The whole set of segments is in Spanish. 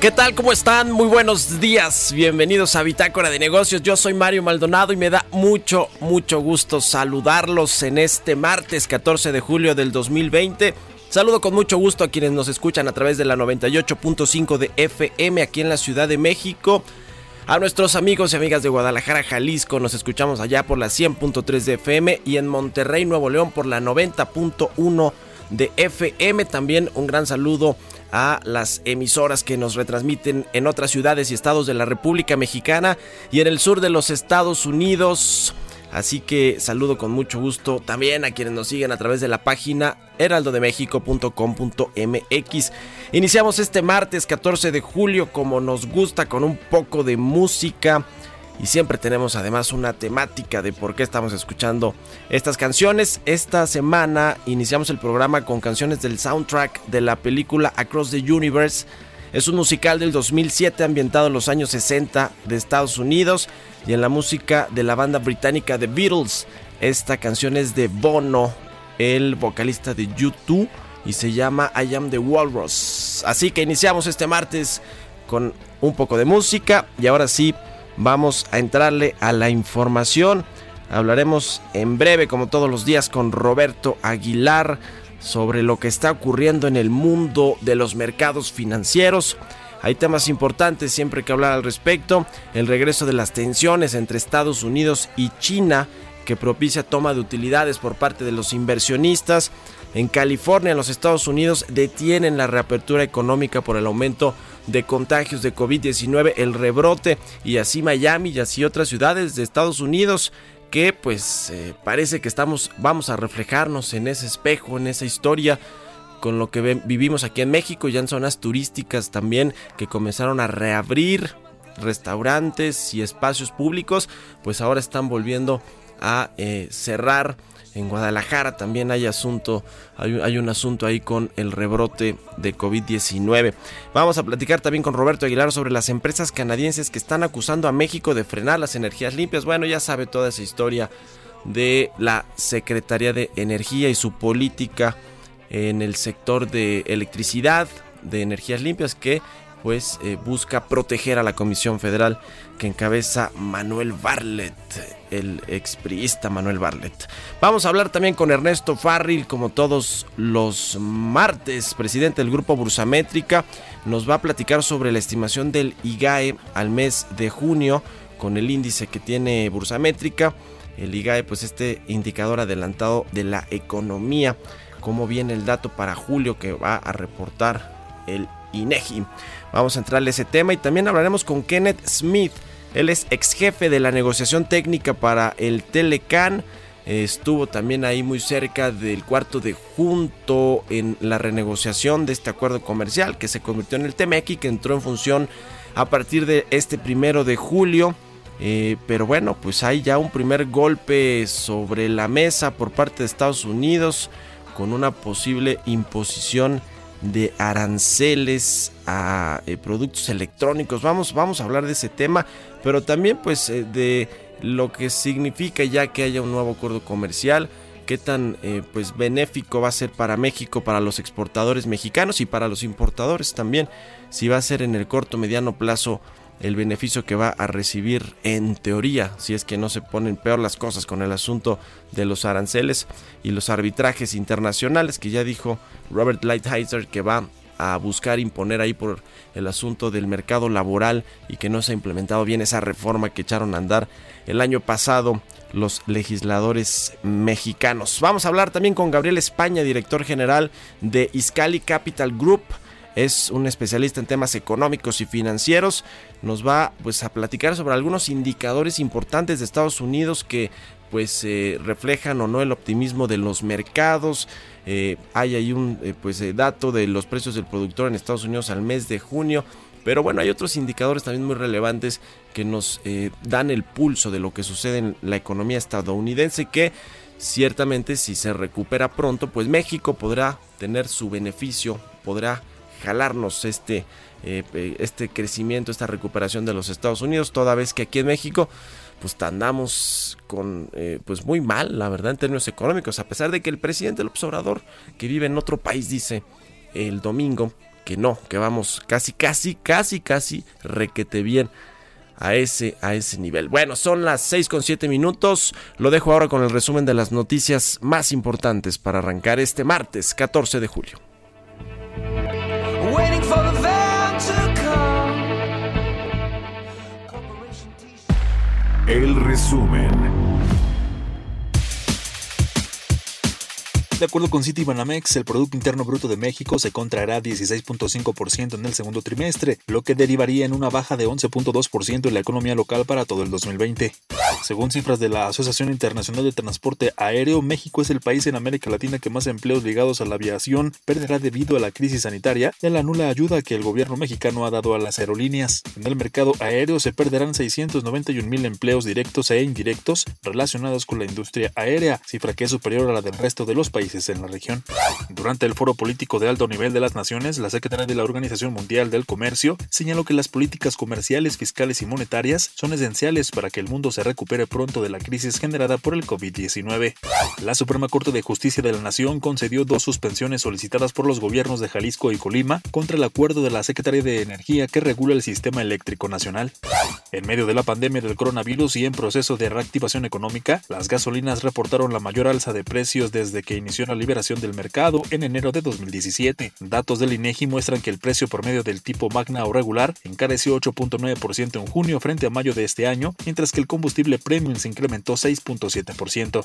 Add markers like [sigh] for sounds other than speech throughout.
¿Qué tal? ¿Cómo están? Muy buenos días. Bienvenidos a Bitácora de Negocios. Yo soy Mario Maldonado y me da mucho, mucho gusto saludarlos en este martes 14 de julio del 2020. Saludo con mucho gusto a quienes nos escuchan a través de la 98.5 de FM aquí en la Ciudad de México. A nuestros amigos y amigas de Guadalajara, Jalisco, nos escuchamos allá por la 100.3 de FM y en Monterrey, Nuevo León por la 90.1 de FM. También un gran saludo a las emisoras que nos retransmiten en otras ciudades y estados de la República Mexicana y en el sur de los Estados Unidos. Así que saludo con mucho gusto también a quienes nos siguen a través de la página heraldodemexico.com.mx. Iniciamos este martes 14 de julio como nos gusta con un poco de música. Y siempre tenemos además una temática de por qué estamos escuchando estas canciones. Esta semana iniciamos el programa con canciones del soundtrack de la película Across the Universe. Es un musical del 2007 ambientado en los años 60 de Estados Unidos y en la música de la banda británica The Beatles. Esta canción es de Bono, el vocalista de U2 y se llama I Am the Walrus. Así que iniciamos este martes con un poco de música y ahora sí vamos a entrarle a la información. Hablaremos en breve, como todos los días, con Roberto Aguilar sobre lo que está ocurriendo en el mundo de los mercados financieros. Hay temas importantes siempre que hablar al respecto. El regreso de las tensiones entre Estados Unidos y China que propicia toma de utilidades por parte de los inversionistas. En California, en los Estados Unidos, detienen la reapertura económica por el aumento de contagios de COVID-19, el rebrote, y así Miami y así otras ciudades de Estados Unidos que pues eh, parece que estamos, vamos a reflejarnos en ese espejo, en esa historia con lo que vivimos aquí en México, ya en zonas turísticas también que comenzaron a reabrir restaurantes y espacios públicos, pues ahora están volviendo a eh, cerrar. En Guadalajara también hay asunto, hay, un- asunto ahí con el rebrote de COVID-19. Vamos a platicar también con Roberto Aguilar sobre las empresas canadienses que están acusando a México de frenar las energías limpias. Bueno, ya sabe toda esa historia de la Secretaría de Energía y su política en el sector de electricidad, de energías limpias que pues eh, busca proteger a la Comisión Federal que encabeza Manuel Barlet, el expriista Manuel Barlet. Vamos a hablar también con Ernesto Farril, como todos los martes, presidente del grupo Bursamétrica, nos va a platicar sobre la estimación del IGAE al mes de junio con el índice que tiene Bursamétrica. El IGAE, pues este indicador adelantado de la economía, cómo viene el dato para julio que va a reportar el INEGI. Vamos a entrarle a ese tema y también hablaremos con Kenneth Smith. Él es ex jefe de la negociación técnica para el Telecan. Estuvo también ahí muy cerca del cuarto de junto en la renegociación de este acuerdo comercial que se convirtió en el TMEC que entró en función a partir de este primero de julio. Eh, pero bueno, pues hay ya un primer golpe sobre la mesa por parte de Estados Unidos con una posible imposición de aranceles a eh, productos electrónicos. Vamos, vamos a hablar de ese tema, pero también pues eh, de lo que significa ya que haya un nuevo acuerdo comercial qué tan eh, pues benéfico va a ser para México, para los exportadores mexicanos y para los importadores también, si va a ser en el corto mediano plazo el beneficio que va a recibir en teoría, si es que no se ponen peor las cosas con el asunto de los aranceles y los arbitrajes internacionales, que ya dijo Robert Lighthizer que va a buscar imponer ahí por el asunto del mercado laboral y que no se ha implementado bien esa reforma que echaron a andar el año pasado los legisladores mexicanos. Vamos a hablar también con Gabriel España, director general de Iscali Capital Group es un especialista en temas económicos y financieros. Nos va pues a platicar sobre algunos indicadores importantes de Estados Unidos que pues eh, reflejan o no el optimismo de los mercados. Eh, hay ahí un eh, pues dato de los precios del productor en Estados Unidos al mes de junio. Pero bueno, hay otros indicadores también muy relevantes que nos dan el pulso de lo que sucede en la economía estadounidense que ciertamente si se recupera pronto, pues México podrá tener su beneficio, podrá jalarnos este, eh, este crecimiento, esta recuperación de los Estados Unidos, toda vez que aquí en México pues andamos con eh, pues muy mal, la verdad, en términos económicos, a pesar de que el presidente López Obrador, que vive en otro país, dice el domingo que no, que vamos casi, casi, casi, casi requete bien a ese, a ese nivel. Bueno, son las 6 con 7 minutos. Lo dejo ahora con el resumen de las noticias más importantes para arrancar este martes 14 de julio. El resumen. De acuerdo con Citibanamex, el Producto Interno Bruto de México se contraerá 16.5% en el segundo trimestre, lo que derivaría en una baja de 11.2% en la economía local para todo el 2020. Según cifras de la Asociación Internacional de Transporte Aéreo, México es el país en América Latina que más empleos ligados a la aviación perderá debido a la crisis sanitaria y a la nula ayuda que el gobierno mexicano ha dado a las aerolíneas. En el mercado aéreo se perderán 691 mil empleos directos e indirectos relacionados con la industria aérea, cifra que es superior a la del resto de los países en la región. Durante el foro político de alto nivel de las naciones, la secretaria de la Organización Mundial del Comercio señaló que las políticas comerciales, fiscales y monetarias son esenciales para que el mundo se recupere pronto de la crisis generada por el COVID-19. La Suprema Corte de Justicia de la Nación concedió dos suspensiones solicitadas por los gobiernos de Jalisco y Colima contra el acuerdo de la Secretaría de Energía que regula el sistema eléctrico nacional. En medio de la pandemia del coronavirus y en proceso de reactivación económica, las gasolinas reportaron la mayor alza de precios desde que inició la liberación del mercado en enero de 2017. Datos del INEGI muestran que el precio promedio del tipo magna o regular encareció 8.9% en junio frente a mayo de este año, mientras que el combustible premium se incrementó 6.7%.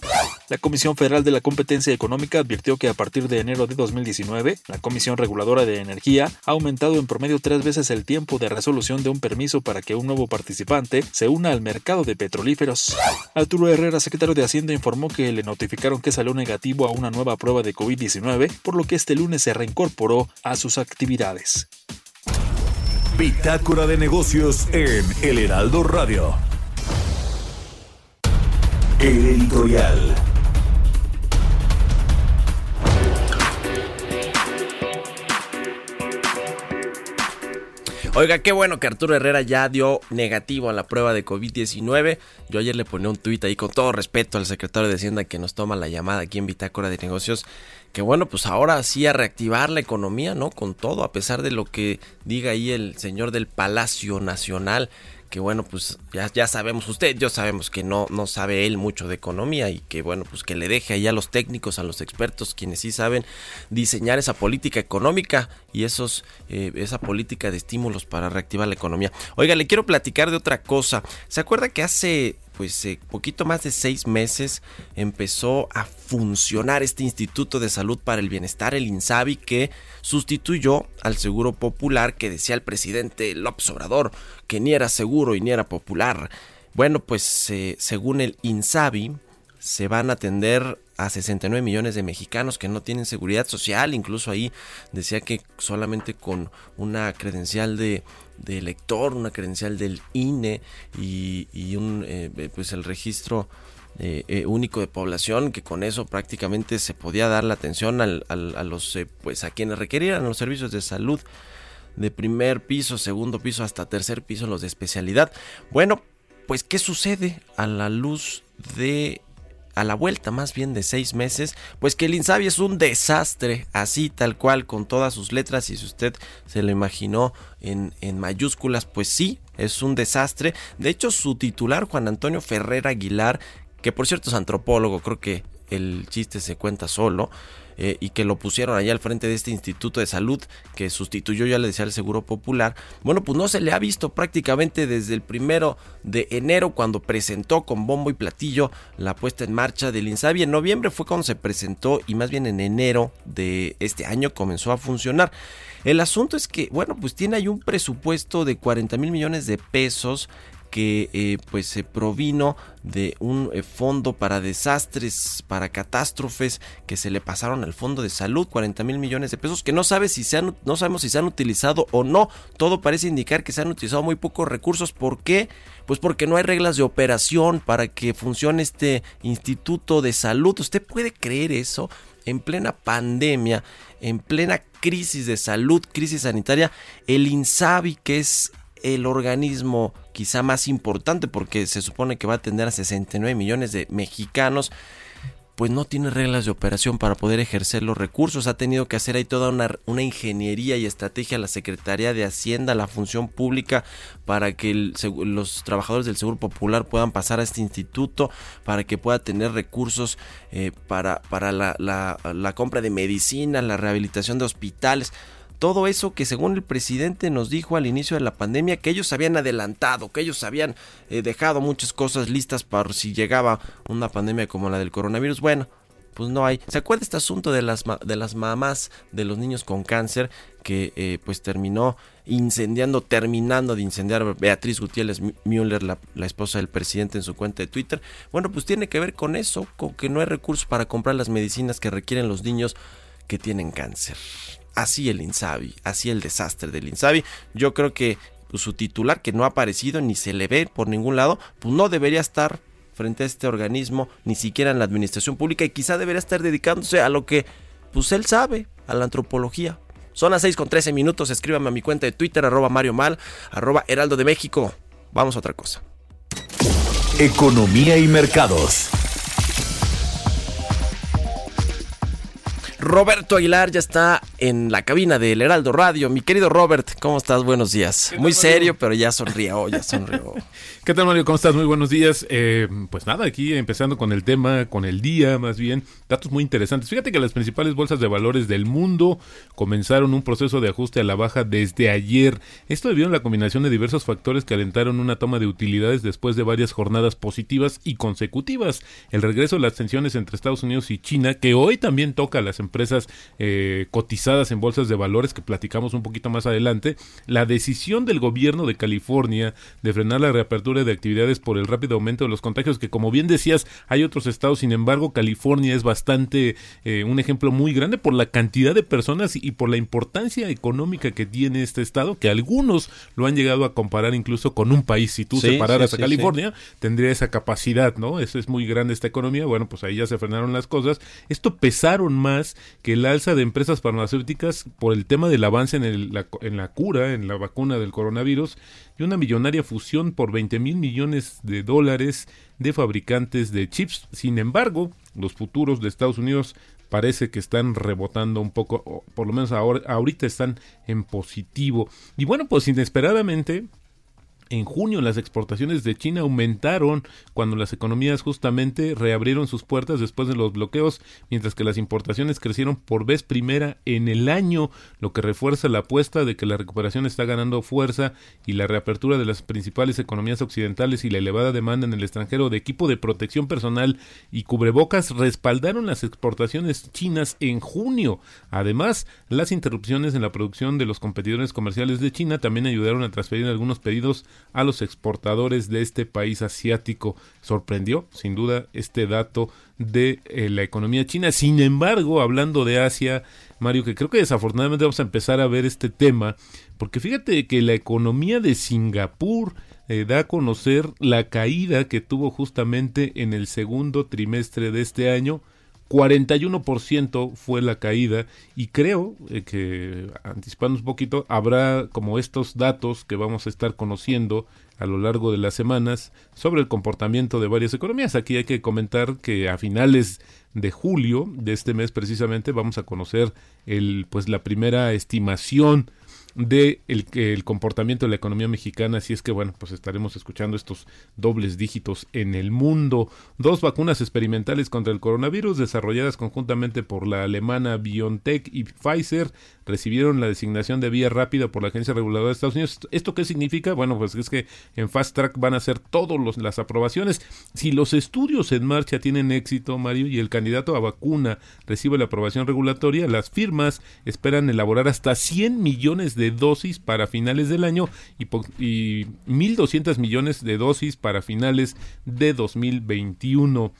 La Comisión Federal de la Competencia Económica advirtió que a partir de enero de 2019, la Comisión Reguladora de Energía ha aumentado en promedio tres veces el tiempo de resolución de un permiso para que un nuevo participante se una al mercado de petrolíferos. Arturo Herrera, secretario de Hacienda, informó que le notificaron que salió negativo a una nueva prueba de COVID-19, por lo que este lunes se reincorporó a sus actividades. Bitácora de negocios en El Heraldo Radio. El editorial. Oiga, qué bueno que Arturo Herrera ya dio negativo a la prueba de COVID-19. Yo ayer le ponía un tuit ahí con todo respeto al secretario de Hacienda que nos toma la llamada aquí en Bitácora de Negocios. Que bueno, pues ahora sí a reactivar la economía, ¿no? Con todo, a pesar de lo que diga ahí el señor del Palacio Nacional que bueno, pues ya, ya sabemos usted, ya sabemos que no, no sabe él mucho de economía y que bueno, pues que le deje ahí a los técnicos, a los expertos, quienes sí saben diseñar esa política económica y esos, eh, esa política de estímulos para reactivar la economía. Oiga, le quiero platicar de otra cosa. ¿Se acuerda que hace pues eh, poquito más de seis meses empezó a funcionar este Instituto de Salud para el Bienestar, el INSABI, que sustituyó al Seguro Popular que decía el presidente López Obrador, que ni era seguro y ni era popular. Bueno, pues eh, según el INSABI, se van a atender a 69 millones de mexicanos que no tienen seguridad social. Incluso ahí decía que solamente con una credencial de, de elector, una credencial del INE y, y un, eh, pues el registro eh, eh, único de población, que con eso prácticamente se podía dar la atención al, al, a los, pues a quienes requerían los servicios de salud de primer piso, segundo piso hasta tercer piso, los de especialidad. Bueno, pues ¿qué sucede a la luz de a la vuelta más bien de seis meses, pues que el Insabi es un desastre, así tal cual, con todas sus letras, y si usted se lo imaginó en, en mayúsculas, pues sí, es un desastre. De hecho, su titular, Juan Antonio Ferrer Aguilar, que por cierto es antropólogo, creo que el chiste se cuenta solo, eh, y que lo pusieron allá al frente de este Instituto de Salud que sustituyó, ya le decía, el Seguro Popular. Bueno, pues no se le ha visto prácticamente desde el primero de enero cuando presentó con bombo y platillo la puesta en marcha del INSABI. En noviembre fue cuando se presentó y más bien en enero de este año comenzó a funcionar. El asunto es que, bueno, pues tiene ahí un presupuesto de 40 mil millones de pesos que eh, pues se provino de un eh, fondo para desastres, para catástrofes que se le pasaron al fondo de salud, 40 mil millones de pesos, que no sabe si se han, no sabemos si se han utilizado o no. Todo parece indicar que se han utilizado muy pocos recursos. ¿Por qué? Pues porque no hay reglas de operación para que funcione este instituto de salud. ¿Usted puede creer eso? En plena pandemia, en plena crisis de salud, crisis sanitaria, el INSABI, que es el organismo quizá más importante porque se supone que va a atender a 69 millones de mexicanos, pues no tiene reglas de operación para poder ejercer los recursos. Ha tenido que hacer ahí toda una, ingeniería y estrategia la Secretaría de Hacienda, la función pública, para que los trabajadores del Seguro Popular puedan pasar a este instituto, para que pueda tener recursos eh, para, para la, la, la compra de medicinas, la rehabilitación de hospitales todo eso que según el presidente nos dijo al inicio de la pandemia que ellos habían adelantado, que ellos habían eh, dejado muchas cosas listas para si llegaba una pandemia como la del coronavirus. Bueno, pues no hay. ¿Se acuerda este asunto de las, de las mamás de los niños con cáncer que eh, pues terminó incendiando, terminando de incendiar Beatriz Gutiérrez Müller, la, la, esposa del presidente en su cuenta de Twitter? Bueno, pues tiene que ver con eso, con que no hay recursos para comprar las medicinas que requieren los niños que tienen cáncer así el Insabi, así el desastre del Insabi. Yo creo que pues, su titular, que no ha aparecido ni se le ve por ningún lado, pues no debería estar frente a este organismo, ni siquiera en la administración pública, y quizá debería estar dedicándose a lo que pues él sabe, a la antropología. Son las 6 con 13 minutos, escríbame a mi cuenta de Twitter, arroba Mario Mal, arroba Heraldo de México. Vamos a otra cosa. Economía y mercados. Roberto Aguilar ya está en la cabina del Heraldo Radio. Mi querido Robert, ¿cómo estás? Buenos días. Muy serio, pero ya sonrió, ya [laughs] sonrió. ¿Qué tal, Mario? ¿Cómo estás? Muy buenos días. Eh, pues nada, aquí empezando con el tema, con el día más bien. Datos muy interesantes. Fíjate que las principales bolsas de valores del mundo comenzaron un proceso de ajuste a la baja desde ayer. Esto debido a la combinación de diversos factores que alentaron una toma de utilidades después de varias jornadas positivas y consecutivas. El regreso de las tensiones entre Estados Unidos y China, que hoy también toca a las empresas eh, cotizadas en bolsas de valores, que platicamos un poquito más adelante. La decisión del gobierno de California de frenar la reapertura de actividades por el rápido aumento de los contagios, que como bien decías, hay otros estados, sin embargo, California es bastante eh, un ejemplo muy grande por la cantidad de personas y por la importancia económica que tiene este estado, que algunos lo han llegado a comparar incluso con un país. Si tú Sí, separaras sí, a California, tendría esa capacidad, ¿no? Eso es muy grande esta economía. Bueno, pues ahí ya se frenaron las cosas. Esto pesaron más que el alza de empresas farmacéuticas por el tema del avance en, la cura, en la vacuna del coronavirus y una millonaria fusión por 20 mil millones de dólares de fabricantes de chips. Sin embargo, los futuros de Estados Unidos parece que están rebotando un poco, o por lo menos ahora, ahorita están en positivo. Y bueno, pues inesperadamente, en junio las exportaciones de China aumentaron cuando las economías justamente reabrieron sus puertas después de los bloqueos, mientras que las importaciones crecieron por vez primera en el año, lo que refuerza la apuesta de que la recuperación está ganando fuerza y la reapertura de las principales economías occidentales y la elevada demanda en el extranjero de equipo de protección personal y cubrebocas respaldaron las exportaciones chinas en junio. Además, las interrupciones en la producción de los competidores comerciales de China también ayudaron a transferir algunos pedidos a los exportadores de este país asiático. Sorprendió, sin duda, este dato de eh, la economía china. Sin embargo, hablando de Asia, Mario, que creo que desafortunadamente vamos a empezar a ver este tema, porque fíjate que la economía de Singapur eh, da a conocer la caída que tuvo justamente en el segundo trimestre de este año 41% fue la caída y creo eh, que, anticipando un poquito, habrá como estos datos que vamos a estar conociendo a lo largo de las semanas sobre el comportamiento de varias economías. Aquí hay que comentar que a finales de julio de este mes precisamente vamos a conocer el pues la primera estimación de el, el comportamiento de la economía mexicana, así es que bueno, pues estaremos escuchando estos dobles dígitos en el mundo. Dos vacunas experimentales contra el coronavirus desarrolladas conjuntamente por la alemana BioNTech y Pfizer recibieron la designación de vía rápida por la Agencia Reguladora de Estados Unidos. ¿Esto qué significa? Bueno, pues es que en Fast Track van a ser todas las aprobaciones. Si los estudios en marcha tienen éxito, Mario, y el candidato a vacuna recibe la aprobación regulatoria, las firmas esperan elaborar hasta 100 millones de dosis para finales del año y, y 1.200 millones de dosis para finales de 2021.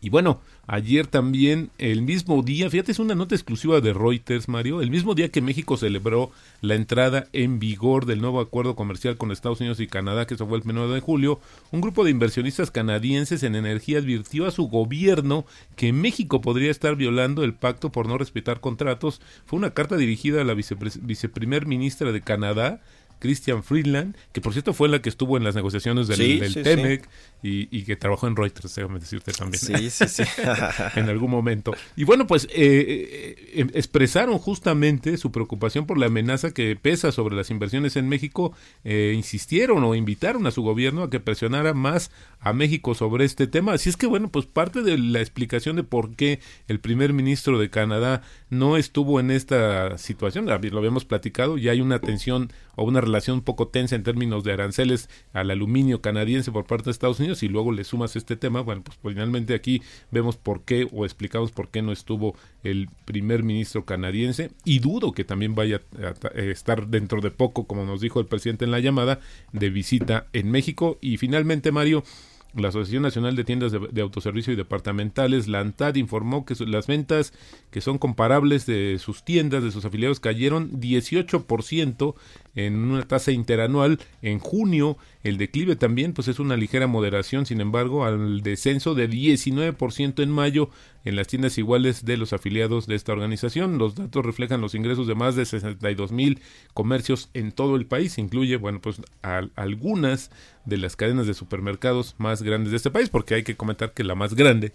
Y bueno, ayer también, el mismo día, fíjate, es una nota exclusiva de Reuters, Mario, el mismo día que México celebró la entrada en vigor del nuevo acuerdo comercial con Estados Unidos y Canadá, que eso fue el 1 de julio, un grupo de inversionistas canadienses en energía advirtió a su gobierno que México podría estar violando el pacto por no respetar contratos. Fue una carta dirigida a la viceprimer ministra de Canadá, Christian Friedland, que por cierto fue la que estuvo en las negociaciones del, Sí, del sí, sí. TEMEC y, y que trabajó en Reuters, déjame decirte también. Sí, sí, sí. [laughs] en algún momento. Y bueno, pues eh, eh, eh, expresaron justamente su preocupación por la amenaza que pesa sobre las inversiones en México. Eh, insistieron o invitaron a su gobierno a que presionara más a México sobre este tema. Así es que bueno, pues parte de la explicación de por qué el primer ministro de Canadá no estuvo en esta situación, lo habíamos platicado, ya hay una tensión o una relación un poco tensa en términos de aranceles al aluminio canadiense por parte de Estados Unidos y luego le sumas este tema, bueno, pues finalmente aquí vemos por qué o explicamos por qué no estuvo el primer ministro canadiense y dudo que también vaya a ta- estar dentro de poco, como nos dijo el presidente en la llamada, de visita en México. Y finalmente Mario la Asociación Nacional de Tiendas de, de Autoservicio y Departamentales, la ANTAD, informó que su- las ventas que son comparables de sus tiendas, de sus afiliados, cayeron 18% en una tasa interanual. En junio, el declive también, pues es una ligera moderación, sin embargo, al descenso de 19% en mayo en las tiendas iguales de los afiliados de esta organización. Los datos reflejan los ingresos de más de 62 mil comercios en todo el país. Incluye, bueno, pues al- algunas de las cadenas de supermercados más grandes de este país, porque hay que comentar que la más grande,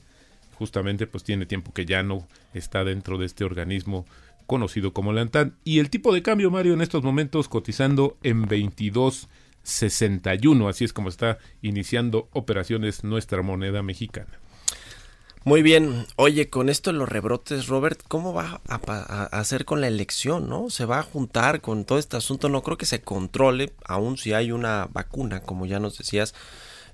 justamente, pues tiene tiempo que ya no está dentro de este organismo conocido como la ANTAD. Y el tipo de cambio, Mario, en estos momentos cotizando en 22.61, así es como está iniciando operaciones nuestra moneda mexicana. Muy bien. Oye, con esto los rebrotes, Robert, ¿cómo va a, hacer con la elección, no? ¿Se va a juntar con todo este asunto? No creo que se controle, aun si hay una vacuna, como ya nos decías,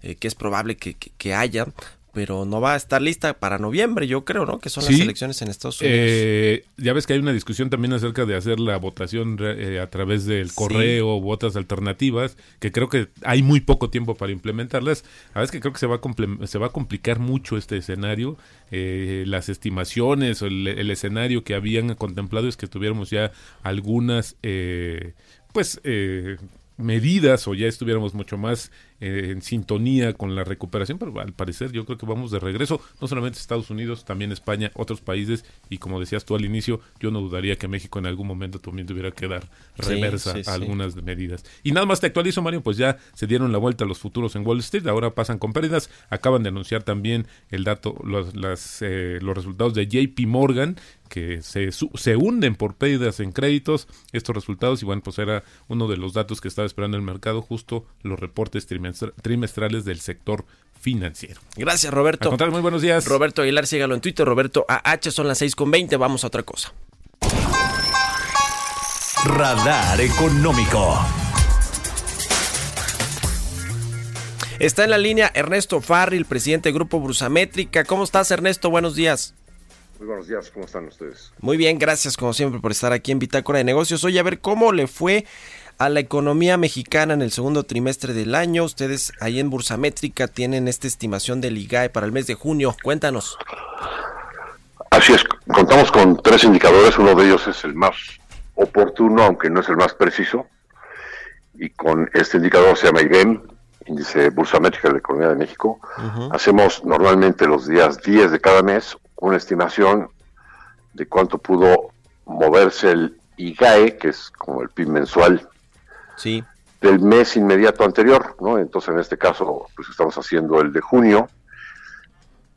eh, que es probable que haya, pero no va a estar lista para noviembre, yo creo, ¿no? Que son las Sí. elecciones en Estados Unidos. Eh, ya ves que hay una discusión también acerca de hacer la votación eh, a través del correo o otras alternativas, que creo que hay muy poco tiempo para implementarlas. A veces que creo que se va a, se va a complicar mucho este escenario. Eh, las estimaciones o el, el escenario que habían contemplado es que tuviéramos ya algunas, eh, pues, eh, medidas o ya estuviéramos mucho más eh, en sintonía con la recuperación, pero al parecer yo creo que vamos de regreso, no solamente Estados Unidos, también España, otros países, y como decías tú al inicio, yo no dudaría que México en algún momento también tuviera que dar reversa sí, sí. a algunas medidas. Y nada más te actualizo, Mario, pues ya se dieron la vuelta a los futuros en Wall Street, ahora pasan con pérdidas, acaban de anunciar también el dato, los, las, eh, los resultados de JP Morgan, que se, su- se hunden por pérdidas en créditos estos resultados y bueno pues era uno de los datos que estaba esperando el mercado justo los reportes trimestra- trimestrales del sector financiero. Gracias, Al Roberto. contrario, muy buenos días. Roberto Aguilar, sígalo en Twitter, Roberto AH, son las 6 con 20, vamos a otra cosa. Radar económico. Está en la línea Ernesto Farri, el presidente del Grupo Brusamétrica. ¿Cómo estás, Ernesto? Buenos días. Muy buenos días, ¿cómo están ustedes? Muy bien, gracias como siempre por estar aquí en Bitácora de Negocios. Oye, a ver cómo le fue a la economía mexicana en el segundo trimestre del año. Ustedes ahí en Bursamétrica tienen esta estimación del IGAE para el mes de junio. Cuéntanos. Así es, contamos con tres indicadores, uno de ellos es el más oportuno, aunque no es el más preciso, y con este indicador se llama IBEM, Índice Bursamétrica de la Economía de México. Hacemos normalmente los días 10 de cada mes una estimación de cuánto pudo moverse el IGAE, que es como el PIB mensual Sí. del mes inmediato anterior, ¿no? Entonces, en este caso, pues estamos haciendo el de junio.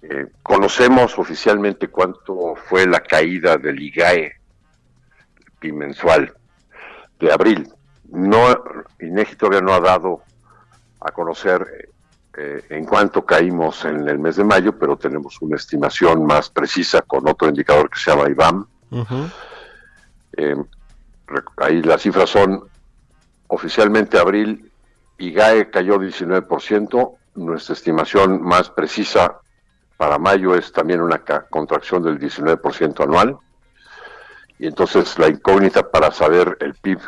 Eh, conocemos oficialmente cuánto fue la caída del IGAE bimensual de abril. No, INEGI todavía no ha dado a conocer eh, en cuánto caímos en el mes de mayo, pero tenemos una estimación más precisa con otro indicador que se llama IBAM. Eh, ahí las cifras son oficialmente abril, IGAE cayó 19%, nuestra estimación más precisa para mayo es también una contracción del 19% anual, y entonces la incógnita para saber el PIB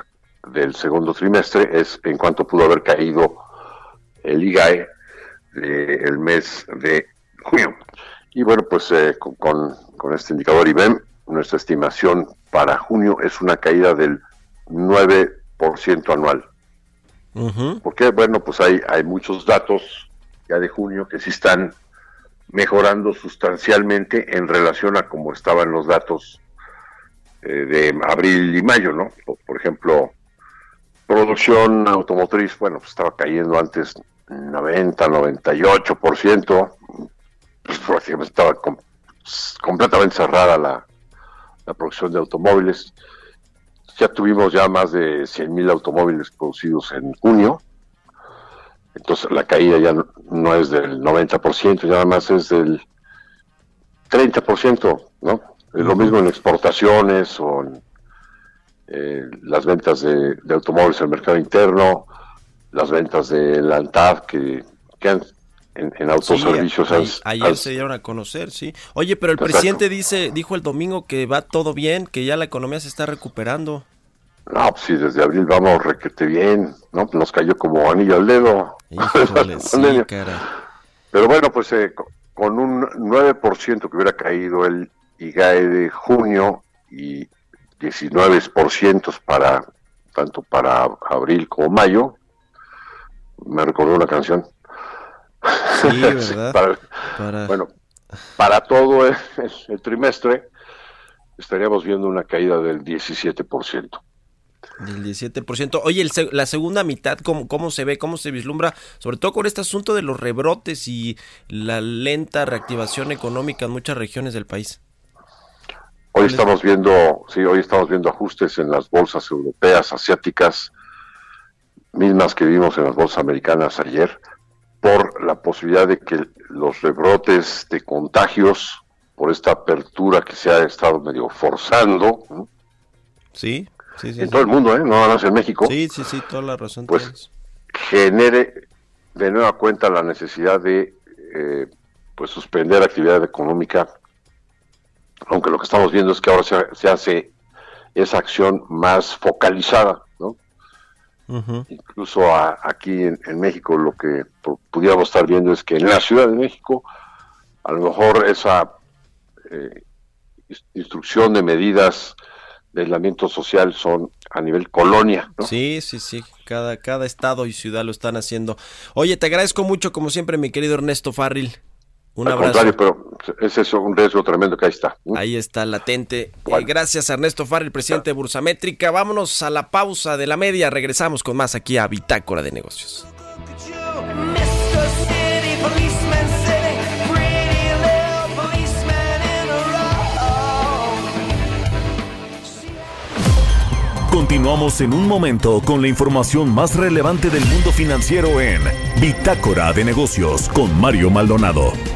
del segundo trimestre es en cuánto pudo haber caído el IGAE del mes de junio. Y bueno, pues eh, con este indicador IBEM, nuestra estimación para junio es una caída del 9% anual. Ujú. Porque, bueno, pues hay, hay muchos datos ya de junio que sí están mejorando sustancialmente en relación a cómo estaban los datos eh, de abril y mayo, ¿no? Por, por ejemplo, producción automotriz, bueno, pues estaba cayendo antes 90, 98%, pues prácticamente estaba com- completamente cerrada la, la producción de automóviles. Ya tuvimos ya más de 100.000 automóviles producidos en junio. Entonces la caída ya no, es del 90%, ya nada más es del 30%, ¿no? Lo mismo en exportaciones o en eh, las ventas de, de automóviles en el mercado interno, las ventas de la ANTAD que, que han, en, en autoservicios Sí, ayer se dieron a conocer, sí. Oye, pero el Exacto. presidente dice, dijo el domingo que va todo bien, que ya la economía se está recuperando. No, pues sí, desde abril vamos requete bien, ¿no? Nos cayó como anillo al dedo. Híjole, [laughs] sí, cara. Pero bueno, pues eh, co- con un 9% que hubiera caído el IGAE de junio y 19% para tanto para abril como mayo, me recordó una canción. [laughs] Sí, ¿verdad? Para- Para- bueno, para todo el, el trimestre estaríamos viendo una caída del 17%. Del 17%. Oye, el la segunda mitad, ¿cómo, ¿cómo se ve? ¿Cómo se vislumbra? Sobre todo con este asunto de los rebrotes y la lenta reactivación económica en muchas regiones del país. Hoy estamos viendo, sí, hoy estamos viendo ajustes en las bolsas europeas, asiáticas, mismas que vimos en las bolsas americanas ayer, por la posibilidad de que los rebrotes de contagios, por esta apertura que se ha estado medio forzando, ¿no? Sí, sí, sí. en sí. todo el mundo, ¿eh? no nada más en México, Sí, sí, sí, toda la razón. Pues, tienes. genere de nueva cuenta la necesidad de eh, pues suspender actividad económica, aunque lo que estamos viendo es que ahora se, se hace esa acción más focalizada, Incluso a- aquí en, en México lo que pu- pudiéramos estar viendo es que en la Ciudad de México a lo mejor esa eh, ins- instrucción de medidas de aislamiento social son a nivel colonia, ¿no? Sí, sí, sí. Cada, cada estado y ciudad lo están haciendo. Oye, te agradezco mucho, como siempre, mi querido Ernesto Farril. Un Al abrazo. contrario, pero es eso un riesgo tremendo que ahí está. Ahí está, latente. Eh, gracias, Ernesto Farril, presidente de Bursamétrica. Vámonos a la pausa de la media. Regresamos con más aquí a Bitácora de Negocios. Continuamos en un momento con la información más relevante del mundo financiero en Bitácora de Negocios con Mario Maldonado.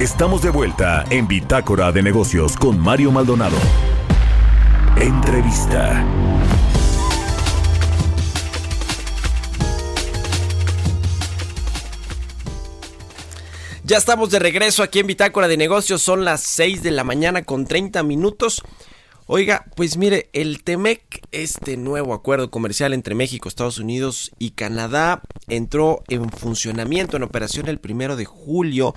Estamos de vuelta en Bitácora de Negocios con Mario Maldonado. Entrevista. Ya estamos de regreso aquí en Bitácora de Negocios, son las 6 de la mañana con 30 minutos. Oiga, pues mire, el TEMEC, este nuevo acuerdo comercial entre México, Estados Unidos y Canadá, entró en funcionamiento, en operación el primero de julio.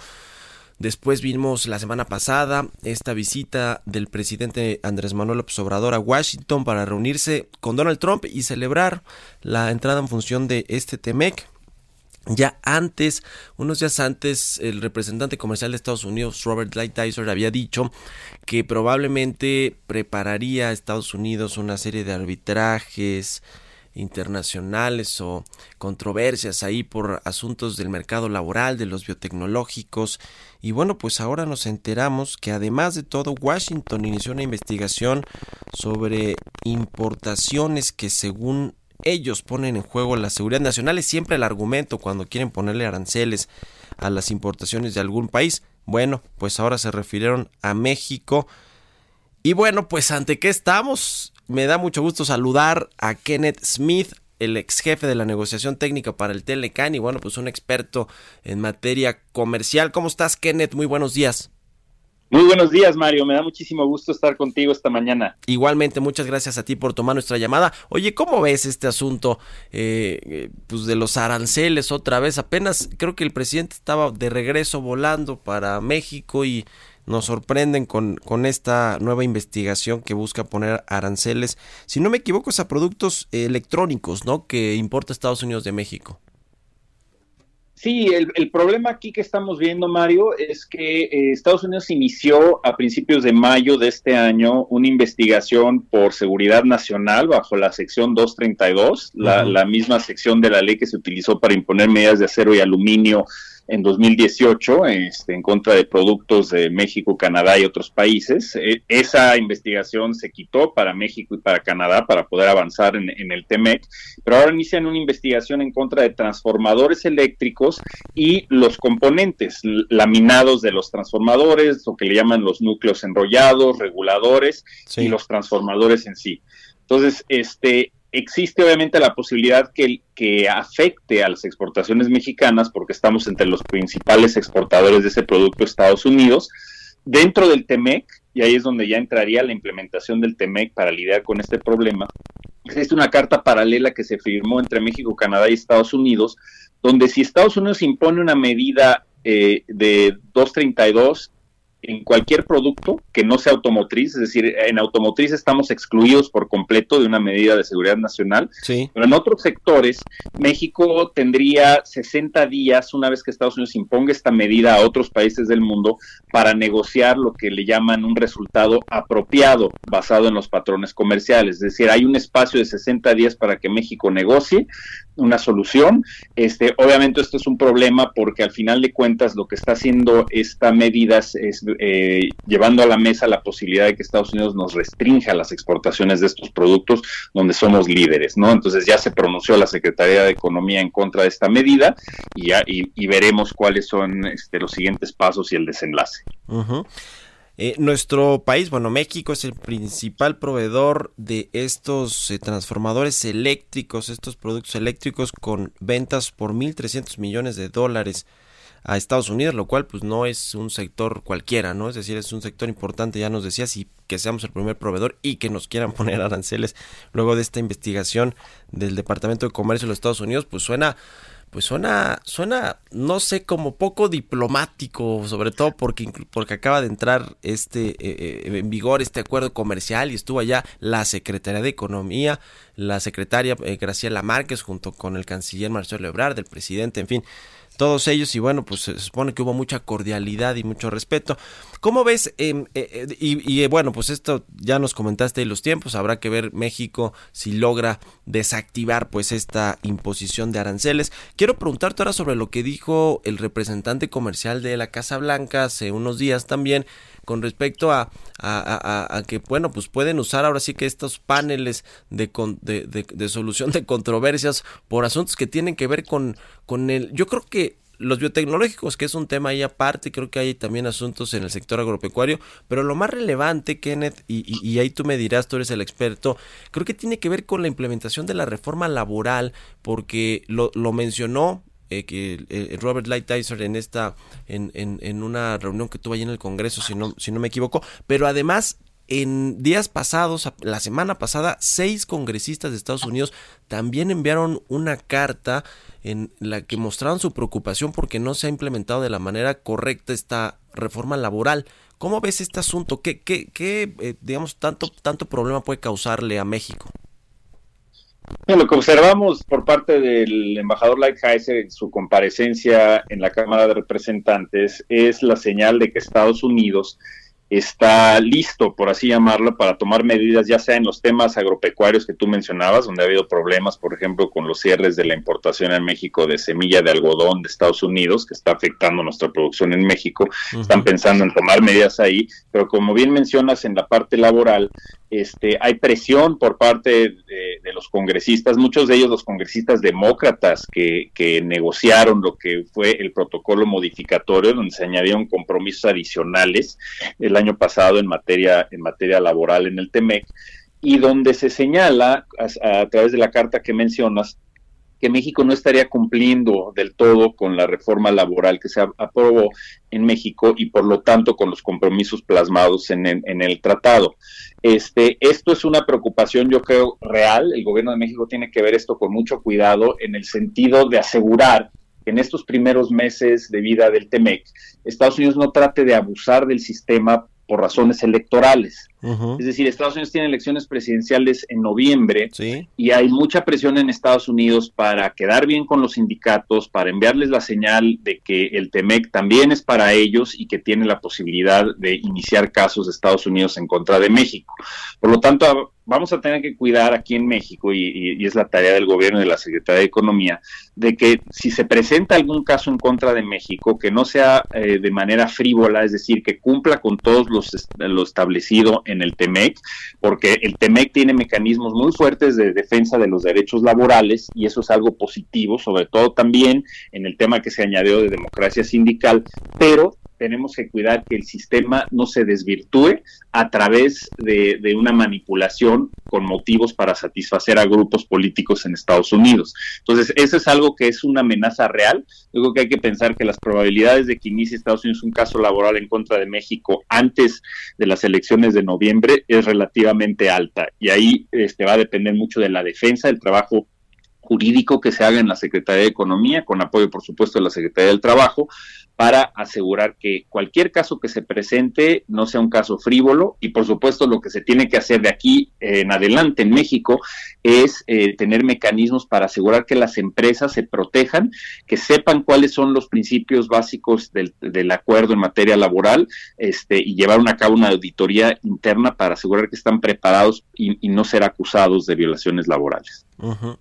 Después vimos la semana pasada esta visita del presidente Andrés Manuel López Obrador a Washington para reunirse con Donald Trump y celebrar la entrada en función de este TEMEC. Ya antes, unos días antes, el representante comercial de Estados Unidos, Robert Lighthizer, había dicho que probablemente prepararía a Estados Unidos una serie de arbitrajes internacionales o controversias ahí por asuntos del mercado laboral, de los biotecnológicos. Y bueno, pues ahora nos enteramos que además de todo, Washington inició una investigación sobre importaciones que según ellos ponen en juego la seguridad nacional. Es siempre el argumento cuando quieren ponerle aranceles a las importaciones de algún país. Bueno, pues ahora se refirieron a México. Y bueno, pues ante qué estamos, me da mucho gusto saludar a Kenneth Smith, el ex jefe de la negociación técnica para el Telecan y bueno, pues un experto en materia comercial. ¿Cómo estás, Kenneth? Muy buenos días. Muy buenos días, Mario. Me da muchísimo gusto estar contigo esta mañana. Igualmente, muchas gracias a ti por tomar nuestra llamada. Oye, ¿cómo ves este asunto eh, eh, pues de los aranceles otra vez? Apenas creo que el presidente estaba de regreso volando para México y nos sorprenden con, con esta nueva investigación que busca poner aranceles, si no me equivoco, es a productos electrónicos, ¿no? Que importa Estados Unidos de México. Sí, el, el, problema aquí que estamos viendo, Mario, es que eh, Estados Unidos inició a principios de mayo de este año una investigación por seguridad nacional bajo la sección 232, la, uh -huh. la misma sección de la ley que se utilizó para imponer medidas de acero y aluminio en 2018 este, en contra de productos de México, Canadá y otros países. E esa investigación se quitó para México y para Canadá para poder avanzar en, en, el TEMEC, pero ahora inician una investigación en contra de transformadores eléctricos y los componentes laminados de los transformadores, lo que le llaman los núcleos enrollados, reguladores sí. y los transformadores en sí. Entonces, este, existe obviamente la posibilidad que, que afecte a las exportaciones mexicanas, porque estamos entre los principales exportadores de ese producto Estados Unidos, dentro del TEMEC, y ahí es donde ya entraría la implementación del TEMEC para lidiar con este problema. Existe una carta paralela que se firmó entre México, Canadá y Estados Unidos, donde si Estados Unidos impone una medida eh, de 232 en cualquier producto que no sea automotriz, es decir, en automotriz estamos excluidos por completo de una medida de seguridad nacional, sí. pero en otros sectores México tendría 60 días una vez que Estados Unidos imponga esta medida a otros países del mundo para negociar lo que le llaman un resultado apropiado basado en los patrones comerciales, es decir, hay un espacio de 60 días para que México negocie una solución. Este, obviamente esto es un problema porque al final de cuentas lo que está haciendo esta medida es, eh, llevando a la mesa la posibilidad de que Estados Unidos nos restrinja las exportaciones de estos productos donde somos líderes, ¿no? Entonces ya se pronunció la Secretaría de Economía en contra de esta medida y, ya, y, y veremos cuáles son este, los siguientes pasos y el desenlace. Eh, nuestro país, bueno, México es el principal proveedor de estos eh, transformadores eléctricos, estos productos eléctricos con ventas por 1.300 millones de dólares a Estados Unidos, lo cual pues no es un sector cualquiera, ¿no? Es decir, es un sector importante, ya nos decías, y que seamos el primer proveedor y que nos quieran [laughs] poner aranceles luego de esta investigación del Departamento de Comercio de los Estados Unidos, pues suena pues suena, suena, no sé, como poco diplomático, sobre todo porque, porque acaba de entrar este eh, en vigor este acuerdo comercial y estuvo allá la Secretaría de Economía, la secretaria eh, Graciela Márquez junto con el canciller Marcelo Ebrard, el presidente, en fin, todos ellos y bueno, pues se supone que hubo mucha cordialidad y mucho respeto. ¿Cómo ves? Eh, eh, y, y, bueno, pues esto ya nos comentaste de los tiempos, habrá que ver México si logra desactivar pues esta imposición de aranceles. Quiero preguntarte ahora sobre lo que dijo el representante comercial de la Casa Blanca hace unos días también con respecto a, a, a, que, bueno, pues pueden usar ahora sí que estos paneles de, de, de, de, solución de controversias por asuntos que tienen que ver con, con el... Yo creo que los biotecnológicos, que es un tema ahí aparte, creo que hay también asuntos en el sector agropecuario, pero lo más relevante, Kenneth, y, y, y, ahí tú me dirás, tú eres el experto, creo que tiene que ver con la implementación de la reforma laboral, porque lo, lo mencionó eh, que Robert Lighthizer en esta, en, en, en una reunión que tuvo allí en el Congreso, si no, si no me equivoco, pero además en días pasados, la semana pasada, seis congresistas de Estados Unidos también enviaron una carta en la que mostraron su preocupación porque no se ha implementado de la manera correcta esta reforma laboral. ¿Cómo ves este asunto? ¿Qué, qué, qué eh, digamos, tanto, tanto problema puede causarle a México? Bien, lo que observamos por parte del embajador Lighthizer en su comparecencia en la Cámara de Representantes es la señal de que Estados Unidos está listo, por así llamarlo, para tomar medidas, ya sea en los temas agropecuarios que tú mencionabas, donde ha habido problemas, por ejemplo, con los cierres de la importación en México de semilla de algodón de Estados Unidos, que está afectando nuestra producción en México. Están pensando en tomar medidas ahí, pero como bien mencionas, en la parte laboral, este, hay presión por parte de, los congresistas, muchos de ellos los congresistas demócratas que, que, negociaron lo que fue el protocolo modificatorio, donde se añadieron compromisos adicionales el año pasado en materia, en materia laboral en el TEMEC, y donde se señala a través de la carta que mencionas que México no estaría cumpliendo del todo con la reforma laboral que se aprobó en México y por lo tanto con los compromisos plasmados en el, tratado. Este, esto es una preocupación, yo creo, real. El gobierno de México tiene que ver esto con mucho cuidado en el sentido de asegurar que en estos primeros meses de vida del TEMEC, Estados Unidos no trate de abusar del sistema por razones electorales. Uh -huh. Es decir, Estados Unidos tiene elecciones presidenciales en noviembre ¿Sí? y hay mucha presión en Estados Unidos para quedar bien con los sindicatos, para enviarles la señal de que el TEMEC también es para ellos y que tiene la posibilidad de iniciar casos de Estados Unidos en contra de México. Por lo tanto, vamos a tener que cuidar aquí en México, y, y, y, es la tarea del gobierno y de la Secretaría de Economía, de que si se presenta algún caso en contra de México, que no sea eh, de manera frívola, es decir, que cumpla con todos los lo establecido en el TEMEC, porque el TEMEC tiene mecanismos muy fuertes de defensa de los derechos laborales y eso es algo positivo, sobre todo también en el tema que se añadió de democracia sindical, pero tenemos que cuidar que el sistema no se desvirtúe a través de, una manipulación con motivos para satisfacer a grupos políticos en Estados Unidos. Entonces, eso es algo que es una amenaza real. Yo creo que hay que pensar que las probabilidades de que inicie Estados Unidos un caso laboral en contra de México antes de las elecciones de noviembre es relativamente alta. Y ahí este, va a depender mucho de la defensa, del trabajo jurídico que se haga en la Secretaría de Economía, con apoyo, por supuesto, de la Secretaría del Trabajo, para asegurar que cualquier caso que se presente no sea un caso frívolo y, por supuesto, lo que se tiene que hacer de aquí en adelante en México es eh, tener mecanismos para asegurar que las empresas se protejan, que sepan cuáles son los principios básicos del, acuerdo en materia laboral este, y llevar a cabo una auditoría interna para asegurar que están preparados y, y no ser acusados de violaciones laborales. Uh.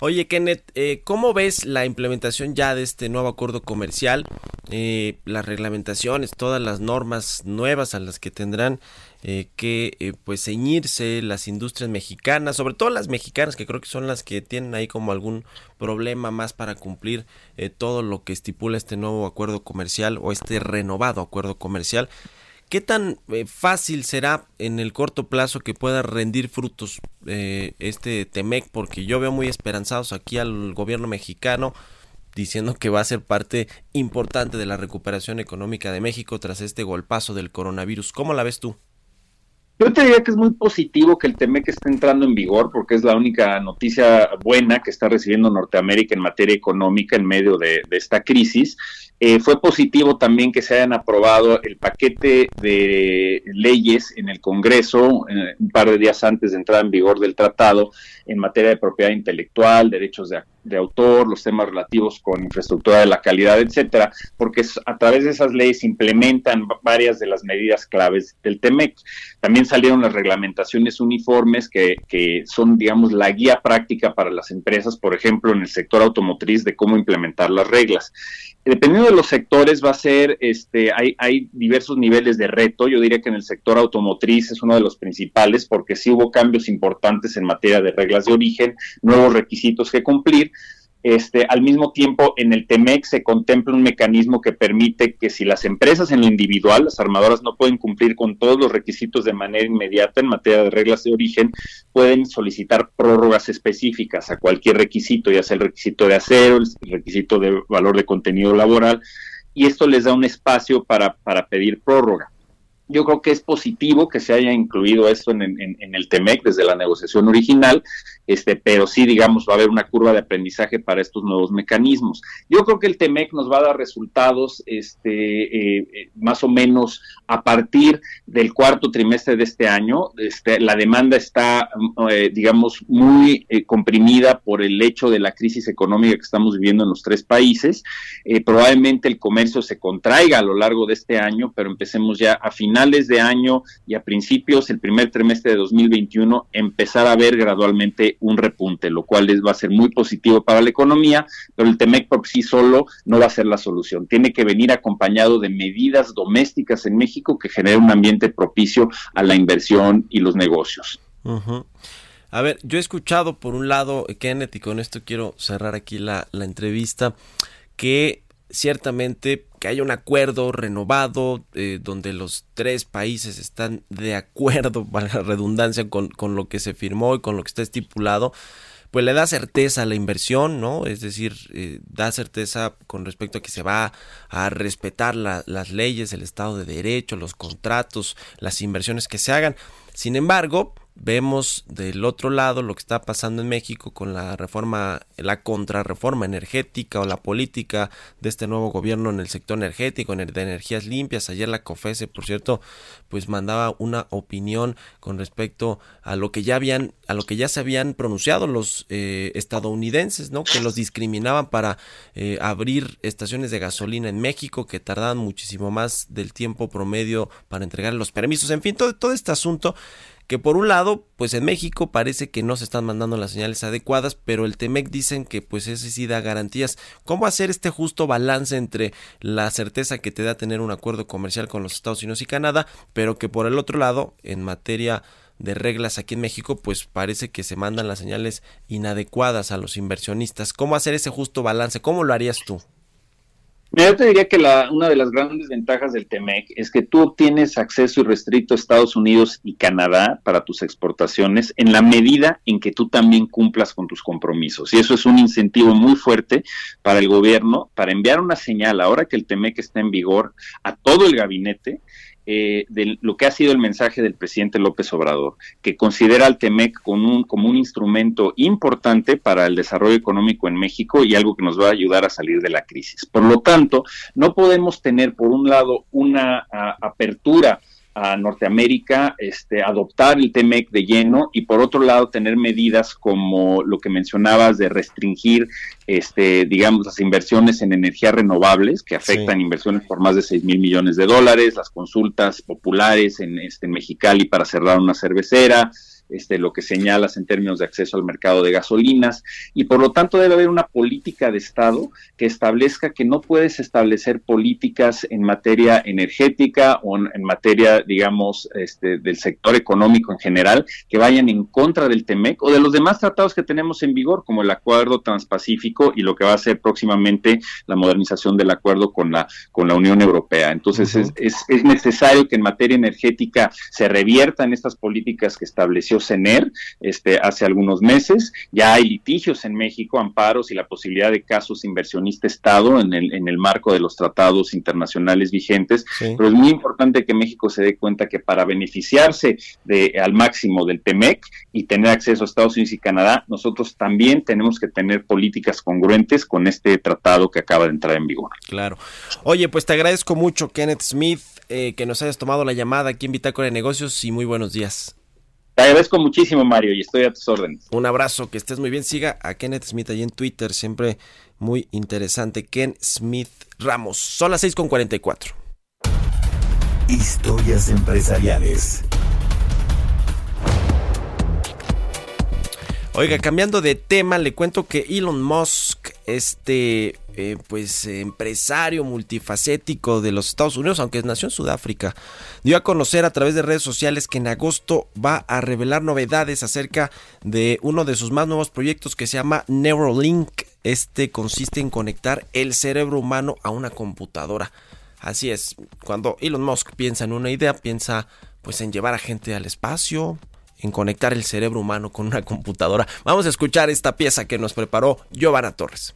Oye, Kenneth, eh, ¿cómo ves la implementación ya de este nuevo acuerdo comercial? Eh, las reglamentaciones, todas las normas nuevas a las que tendrán eh, que eh, pues ceñirse las industrias mexicanas, sobre todo las mexicanas, que creo que son las que tienen ahí como algún problema más para cumplir eh, todo lo que estipula este nuevo acuerdo comercial o este renovado acuerdo comercial. ¿Qué tan eh, fácil será en el corto plazo que pueda rendir frutos eh, este Temec? Porque yo veo muy esperanzados aquí al gobierno mexicano diciendo que va a ser parte importante de la recuperación económica de México tras este golpazo del coronavirus. ¿Cómo la ves tú? Yo te diría que es muy positivo que el TEMEC esté entrando en vigor porque es la única noticia buena que está recibiendo Norteamérica en materia económica en medio de, de esta crisis. Eh, fue positivo también que se hayan aprobado el paquete de leyes en el Congreso eh, un par de días antes de entrar en vigor del tratado en materia de propiedad intelectual, derechos de, autor, los temas relativos con infraestructura de la calidad, etcétera, porque a través de esas leyes se implementan varias de las medidas claves del TEMEC. También salieron las reglamentaciones uniformes que, que son, digamos, la guía práctica para las empresas, por ejemplo, en el sector automotriz, de cómo implementar las reglas dependiendo de los sectores va a ser, este, hay, hay diversos niveles de reto. Yo diría que en el sector automotriz es uno de los principales porque sí hubo cambios importantes en materia de reglas de origen, nuevos requisitos que cumplir. Este, al mismo tiempo, en el TEMEC se contempla un mecanismo que permite que si las empresas en lo individual, las armadoras no pueden cumplir con todos los requisitos de manera inmediata en materia de reglas de origen, pueden solicitar prórrogas específicas a cualquier requisito, ya sea el requisito de acero, el requisito de valor de contenido laboral, y esto les da un espacio para, para pedir prórroga. Yo creo que es positivo que se haya incluido esto en, el TEMEC desde la negociación original, este, pero sí, digamos, va a haber una curva de aprendizaje para estos nuevos mecanismos. Yo creo que el TEMEC nos va a dar resultados este, eh, más o menos a partir del cuarto trimestre de este año. Este, la demanda está, eh, digamos, muy eh, comprimida por el hecho de la crisis económica que estamos viviendo en los tres países. Eh, probablemente el comercio se contraiga a lo largo de este año, pero empecemos ya a finales de año y a principios, el primer trimestre de 2021, empezar a ver gradualmente un repunte, lo cual les va a ser muy positivo para la economía, pero el TEMEC por sí solo no va a ser la solución. Tiene que venir acompañado de medidas domésticas en México que generen un ambiente propicio a la inversión y los negocios. A ver, yo he escuchado por un lado, Kenneth, y con esto quiero cerrar aquí la, la entrevista, que ciertamente que haya un acuerdo renovado eh, donde los tres países están de acuerdo, [laughs] para la redundancia, con, con, lo que se firmó y con lo que está estipulado, pues le da certeza a la inversión, ¿no? Es decir, eh, da certeza con respecto a que se va a respetar la, las leyes, el Estado de Derecho, los contratos, las inversiones que se hagan. Sin embargo, vemos del otro lado lo que está pasando en México con la reforma, la contrarreforma energética o la política de este nuevo gobierno en el sector energético, de energías limpias. Ayer la COFESE, por cierto, pues mandaba una opinión con respecto a lo que ya habían, a lo que ya se habían pronunciado los eh, estadounidenses, ¿no? Que los discriminaban para eh, abrir estaciones de gasolina en México, que tardaban muchísimo más del tiempo promedio para entregar los permisos. En fin, todo, todo este asunto que por un lado, pues en México parece que no se están mandando las señales adecuadas, pero el TEMEC dicen que pues ese sí da garantías. ¿Cómo hacer este justo balance entre la certeza que te da tener un acuerdo comercial con los Estados Unidos y Canadá, pero que por el otro lado, en materia de reglas aquí en México, pues parece que se mandan las señales inadecuadas a los inversionistas. ¿Cómo hacer ese justo balance? ¿Cómo lo harías tú? Yo te diría que la, una de las grandes ventajas del TEMEC es que tú obtienes acceso irrestricto a Estados Unidos y Canadá para tus exportaciones en la medida en que tú también cumplas con tus compromisos. Y eso es un incentivo muy fuerte para el gobierno para enviar una señal ahora que el TEMEC está en vigor a todo el gabinete eh, de lo que ha sido el mensaje del presidente López Obrador, que considera al TEMEC como un, como un instrumento importante para el desarrollo económico en México y algo que nos va a ayudar a salir de la crisis. Por lo tanto, no podemos tener, por un lado, una apertura a Norteamérica, este, adoptar el TEMEC de lleno y por otro lado tener medidas como lo que mencionabas de restringir, este, digamos, las inversiones en energías renovables que afectan sí. inversiones por más de 6 mil millones de dólares, las consultas populares en, este, en Mexicali para cerrar una cervecera, este, lo que señalas en términos de acceso al mercado de gasolinas, y por lo tanto debe haber una política de Estado que establezca que no puedes establecer políticas en materia energética o en, en materia, digamos, este, del sector económico en general, que vayan en contra del TEMEC o de los demás tratados que tenemos en vigor, como el Acuerdo Transpacífico y lo que va a ser próximamente la modernización del acuerdo con la, con la Unión Europea. Entonces, uh -huh. es, es, es necesario que en materia energética se reviertan estas políticas que estableció CENER este, hace algunos meses. Ya hay litigios en México, amparos y la posibilidad de casos inversionista-Estado en el, en el marco de los tratados internacionales vigentes. Sí. Pero es muy importante que México se dé cuenta que para beneficiarse de, al máximo del TEMEC y tener acceso a Estados Unidos y Canadá, nosotros también tenemos que tener políticas congruentes con este tratado que acaba de entrar en vigor. Claro. Oye, pues te agradezco mucho, Kenneth Smith, eh, que nos hayas tomado la llamada aquí en Bitácora de Negocios y muy buenos días. Te agradezco muchísimo, Mario, y estoy a tus órdenes. Un abrazo, que estés muy bien. Siga a Kenneth Smith ahí en Twitter, siempre muy interesante. Ken Smith Ramos. Son las 6.44. Historias empresariales. Oiga, cambiando de tema, le cuento que Elon Musk, este eh, pues empresario multifacético de los Estados Unidos, aunque nació en Sudáfrica, dio a conocer a través de redes sociales que en agosto va a revelar novedades acerca de uno de sus más nuevos proyectos que se llama Neuralink. Este consiste en conectar el cerebro humano a una computadora. Así es, cuando Elon Musk piensa en una idea, piensa pues en llevar a gente al espacio, en conectar el cerebro humano con una computadora. Vamos a escuchar esta pieza que nos preparó Giovanna Torres.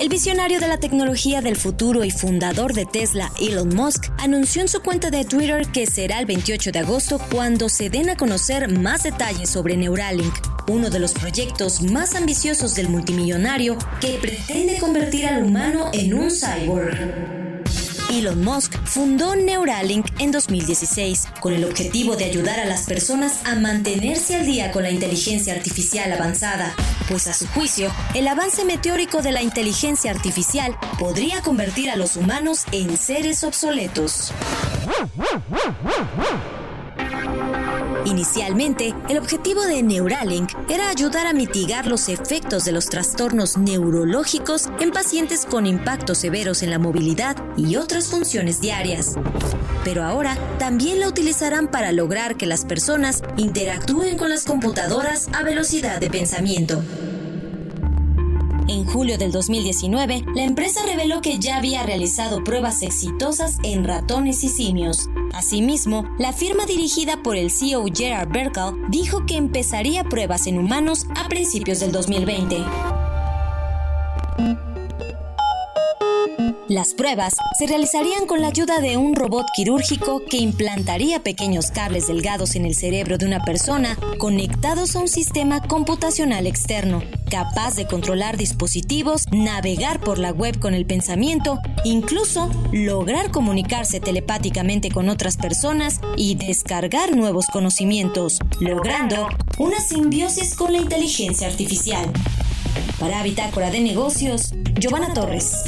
El visionario de la tecnología del futuro y fundador de Tesla, Elon Musk, anunció en su cuenta de Twitter que será el 28 de agosto cuando se den a conocer más detalles sobre Neuralink, uno de los proyectos más ambiciosos del multimillonario que pretende convertir al humano en un cyborg. Elon Musk fundó Neuralink en 2016 con el objetivo de ayudar a las personas a mantenerse al día con la inteligencia artificial avanzada, pues a su juicio, el avance meteórico de la inteligencia artificial podría convertir a los humanos en seres obsoletos. Inicialmente, el objetivo de Neuralink era ayudar a mitigar los efectos de los trastornos neurológicos en pacientes con impactos severos en la movilidad y otras funciones diarias. Pero ahora también la utilizarán para lograr que las personas interactúen con las computadoras a velocidad de pensamiento. En julio del 2019, la empresa reveló que ya había realizado pruebas exitosas en ratones y simios. Asimismo, la firma dirigida por el CEO Gerard Berkel dijo que empezaría pruebas en humanos a principios del 2020. Las pruebas se realizarían con la ayuda de un robot quirúrgico que implantaría pequeños cables delgados en el cerebro de una persona conectados a un sistema computacional externo, capaz de controlar dispositivos, navegar por la web con el pensamiento, incluso lograr comunicarse telepáticamente con otras personas y descargar nuevos conocimientos, logrando una simbiosis con la inteligencia artificial. Para Bitácora de Negocios, Giovanna Torres.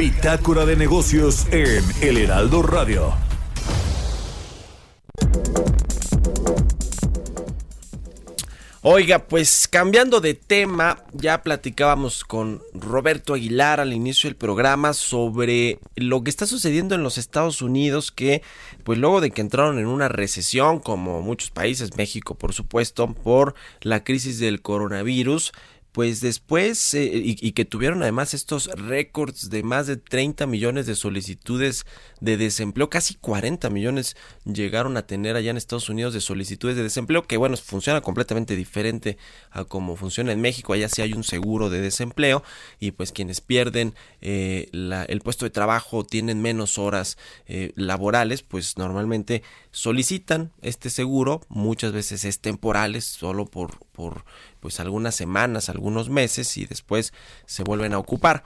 Bitácora de negocios en El Heraldo Radio. Oiga, pues cambiando de tema, ya platicábamos con Roberto Aguilar al inicio del programa sobre lo que está sucediendo en los Estados Unidos, que pues luego de que entraron en una recesión, como muchos países, México por supuesto, por la crisis del coronavirus, pues después, eh, y, y, que tuvieron además estos récords de más de 30 millones de solicitudes de desempleo, casi 40 millones llegaron a tener allá en Estados Unidos de solicitudes de desempleo, que bueno, funciona completamente diferente a como funciona en México, allá sí hay un seguro de desempleo y pues quienes pierden eh, la, el puesto de trabajo tienen menos horas eh, laborales, pues normalmente solicitan este seguro, muchas veces es temporales, solo por, por pues algunas semanas, algunos meses y después se vuelven a ocupar.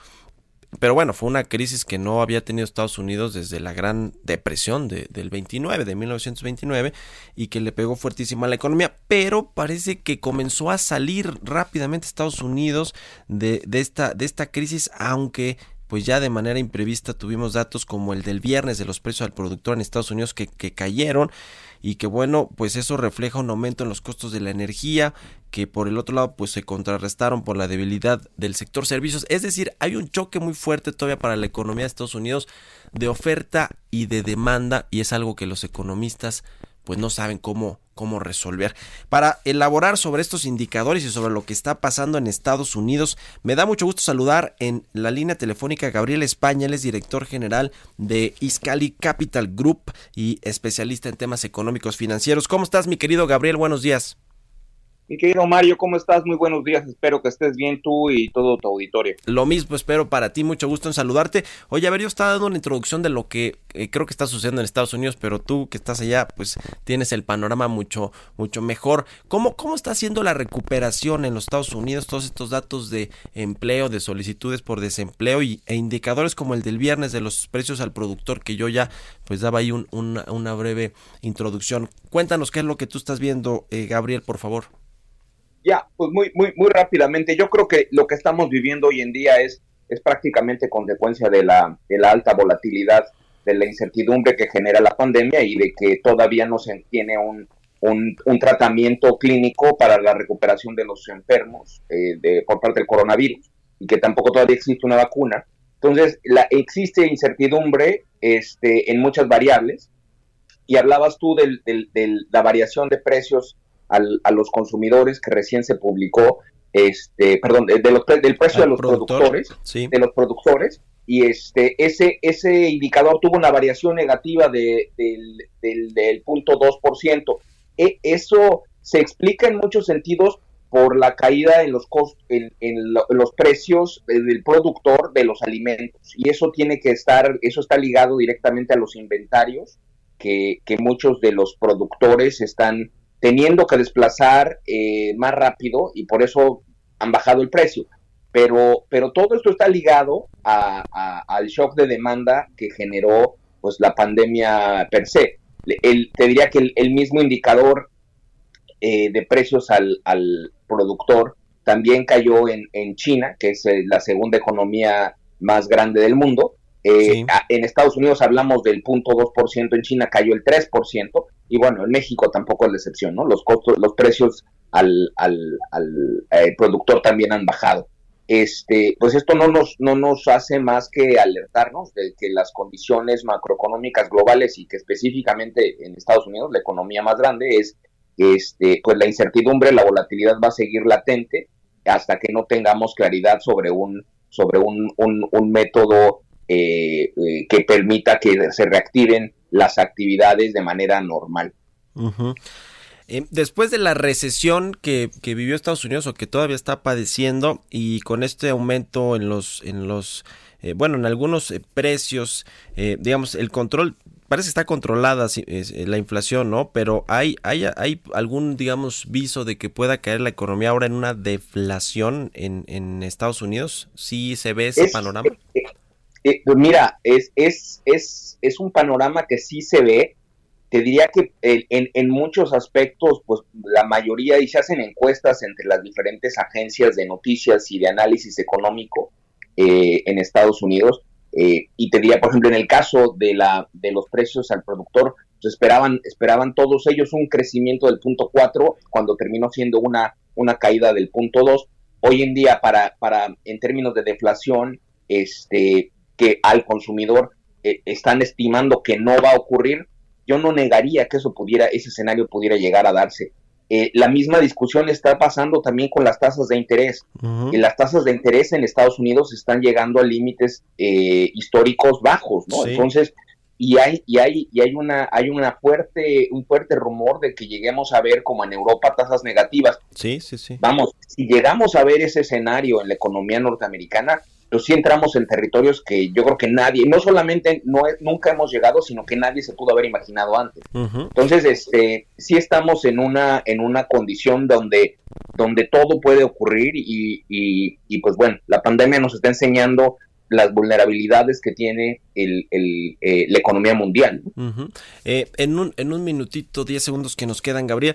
Pero bueno, fue una crisis que no había tenido Estados Unidos desde la gran depresión de, del 29, de 1929, y que le pegó fuertísimo a la economía, pero parece que comenzó a salir rápidamente Estados Unidos de, de, esta, de esta crisis, aunque pues ya de manera imprevista tuvimos datos como el del viernes de los precios al productor en Estados Unidos que, que cayeron y que bueno, pues eso refleja un aumento en los costos de la energía, que por el otro lado pues se contrarrestaron por la debilidad del sector servicios, es decir, hay un choque muy fuerte todavía para la economía de Estados Unidos de oferta y de demanda y es algo que los economistas pues no saben cómo, cómo resolver. Para elaborar sobre estos indicadores y sobre lo que está pasando en Estados Unidos, me da mucho gusto saludar en la línea telefónica Gabriel España, él es director general de Iscali Capital Group y especialista en temas económicos financieros. ¿Cómo estás, mi querido Gabriel? Buenos días. Mi querido Mario, ¿cómo estás? Muy buenos días. Espero que estés bien tú y todo tu auditorio. Lo mismo espero para ti. Mucho gusto en saludarte. Oye, a ver, yo estaba dando una introducción de lo que eh, creo que está sucediendo en Estados Unidos, pero tú que estás allá, pues tienes el panorama mucho, mucho mejor. ¿Cómo, cómo está haciendo la recuperación en los Estados Unidos? Todos estos datos de empleo, de solicitudes por desempleo y, e indicadores como el del viernes de los precios al productor, que yo ya pues daba ahí un, una, breve introducción. Cuéntanos qué es lo que tú estás viendo, eh, Gabriel, por favor. Ya, pues muy, muy, muy rápidamente. Yo creo que lo que estamos viviendo hoy en día es, es prácticamente consecuencia de la, de la alta volatilidad de la incertidumbre que genera la pandemia y de que todavía no se tiene un, un, un tratamiento clínico para la recuperación de los enfermos eh, de, por parte del coronavirus y que tampoco todavía existe una vacuna. Entonces, la, existe incertidumbre este, en muchas variables y hablabas tú de del, del, la variación de precios al, a los consumidores que recién se publicó, este, perdón, de, los, del precio de los productor, productores, sí. de los productores, y este, ese, ese indicador tuvo una variación negativa de, del, del, del punto 2%. E, eso se explica en muchos sentidos por la caída en los cost, en, en, lo, en, los precios del productor de los alimentos y eso tiene que estar eso está ligado directamente a los inventarios que, que muchos de los productores están teniendo que desplazar eh, más rápido y por eso han bajado el precio pero pero todo esto está ligado a, a, al shock de demanda que generó pues la pandemia per se te diría que el, el mismo indicador eh, de precios al, al, productor también cayó en, en China, que es eh, la segunda economía más grande del mundo. Eh, sí. a, en Estados Unidos hablamos del 0.2%, en China cayó el 3%, y bueno, en México tampoco es la excepción, ¿no? Los costos, los precios al, al, al eh, productor también han bajado. Este, pues esto no nos, no nos hace más que alertarnos de que las condiciones macroeconómicas globales y que específicamente en Estados Unidos, la economía más grande, es este, pues la incertidumbre, la volatilidad va a seguir latente hasta que no tengamos claridad sobre un, sobre un, un, un método eh, eh, que permita que se reactiven las actividades de manera normal. Uh -huh. eh, después de la recesión que, que, vivió Estados Unidos o que todavía está padeciendo y con este aumento en los, en los eh, bueno, en algunos precios, digamos, el control parece que está controlada la inflación, ¿no? Pero hay, hay, hay algún, digamos, viso de que pueda caer la economía ahora en una deflación en, en Estados Unidos. ¿Sí se ve ese es, panorama? Eh, pues mira, es, es, es, es un panorama que sí se ve. Te diría que en, en, muchos aspectos, pues la mayoría, y se hacen encuestas entre las diferentes agencias de noticias y de análisis económico eh, en Estados Unidos, eh, y te diría, por ejemplo, en el caso de, la, de los precios al productor, pues esperaban, esperaban todos ellos un crecimiento del punto 4 cuando terminó siendo una, una caída del punto 2. Hoy en día, para, para, en términos de deflación, este, que al consumidor eh, están estimando que no va a ocurrir, yo no negaría que eso pudiera, ese escenario pudiera llegar a darse. Eh, la misma discusión está pasando también con las tasas de interés. Uh -huh. y las tasas de interés en Estados Unidos están llegando a límites eh, históricos bajos, ¿no? Sí. Entonces, y hay, y hay, y hay una, hay una fuerte, un fuerte rumor de que lleguemos a ver, como en Europa, tasas negativas. Sí, sí, sí. Vamos, si llegamos a ver ese escenario en la economía norteamericana, pues sí entramos en territorios que yo creo que nadie, no solamente no nunca hemos llegado, sino que nadie se pudo haber imaginado antes. Uh -huh. Entonces, este, sí estamos en una, en una condición donde, donde todo puede ocurrir y, y, y pues bueno, la pandemia nos está enseñando las vulnerabilidades que tiene el, el, eh, la economía mundial. Uh -huh. eh, en, un, en un minutito, 10 segundos que nos quedan, Gabriel,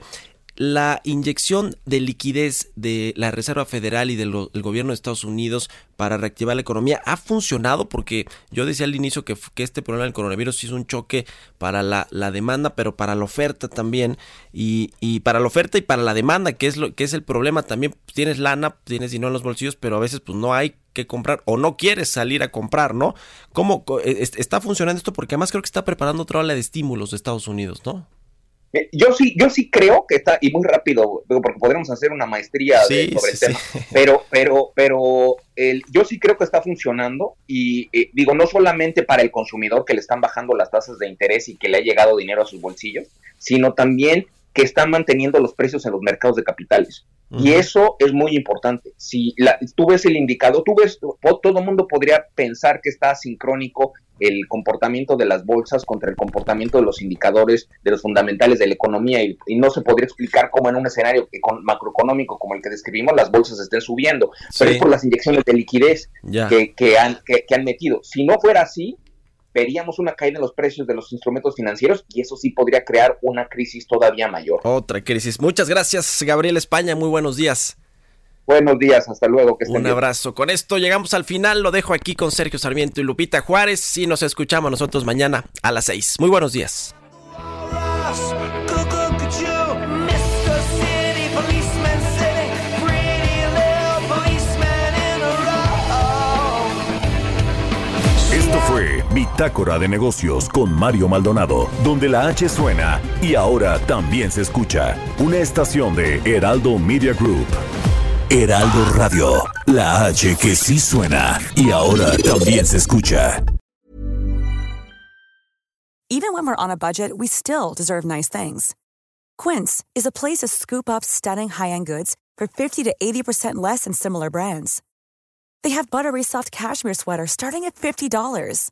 la inyección de liquidez de la Reserva Federal y del, gobierno de Estados Unidos para reactivar la economía ha funcionado porque yo decía al inicio que, este problema del coronavirus hizo un choque para la, demanda pero para la oferta también. Y, para la oferta y para la demanda que es lo que es el problema. También tienes lana tienes dinero en los bolsillos pero a veces pues no hay que comprar o no quieres salir a comprar no cómo está funcionando esto porque además creo que está preparando otra ola de estímulos de Estados Unidos no yo sí, yo sí creo que está, y muy rápido, porque podríamos hacer una maestría sí, de, sobre sí, el tema, sí. pero, pero, pero el, yo sí creo que está funcionando y eh, digo, no solamente para el consumidor que le están bajando las tasas de interés y que le ha llegado dinero a sus bolsillos, sino también que están manteniendo los precios en los mercados de capitales. Uh -huh. Y eso es muy importante. Si la, tú ves el indicador, tú ves, todo el mundo podría pensar que está sincrónico el comportamiento de las bolsas contra el comportamiento de los indicadores de los fundamentales de la economía y, y no se podría explicar cómo en un escenario macroeconómico como el que describimos las bolsas estén subiendo, sí. pero es por las inyecciones de liquidez que, que, han, que, que han metido. Si no fuera así, veríamos una caída en los precios de los instrumentos financieros y eso sí podría crear una crisis todavía mayor. Otra crisis. Muchas gracias, Gabriel España. Muy buenos días. Buenos días, hasta luego. Que estén Un bien. abrazo. Con esto llegamos al final. Lo dejo aquí con Sergio Sarmiento y Lupita Juárez. Y nos escuchamos nosotros mañana a las 6. Muy buenos días. Bitácora de Negocios con Mario Maldonado, donde la H suena y ahora también se escucha. Una estación de Heraldo Media Group. Heraldo Radio, la H que sí suena y ahora también se escucha. Even when we're on a budget, we still deserve nice things. Quince is a place to scoop up stunning high-end goods for 50 to 80% less than similar brands. They have buttery soft cashmere sweaters starting at $50,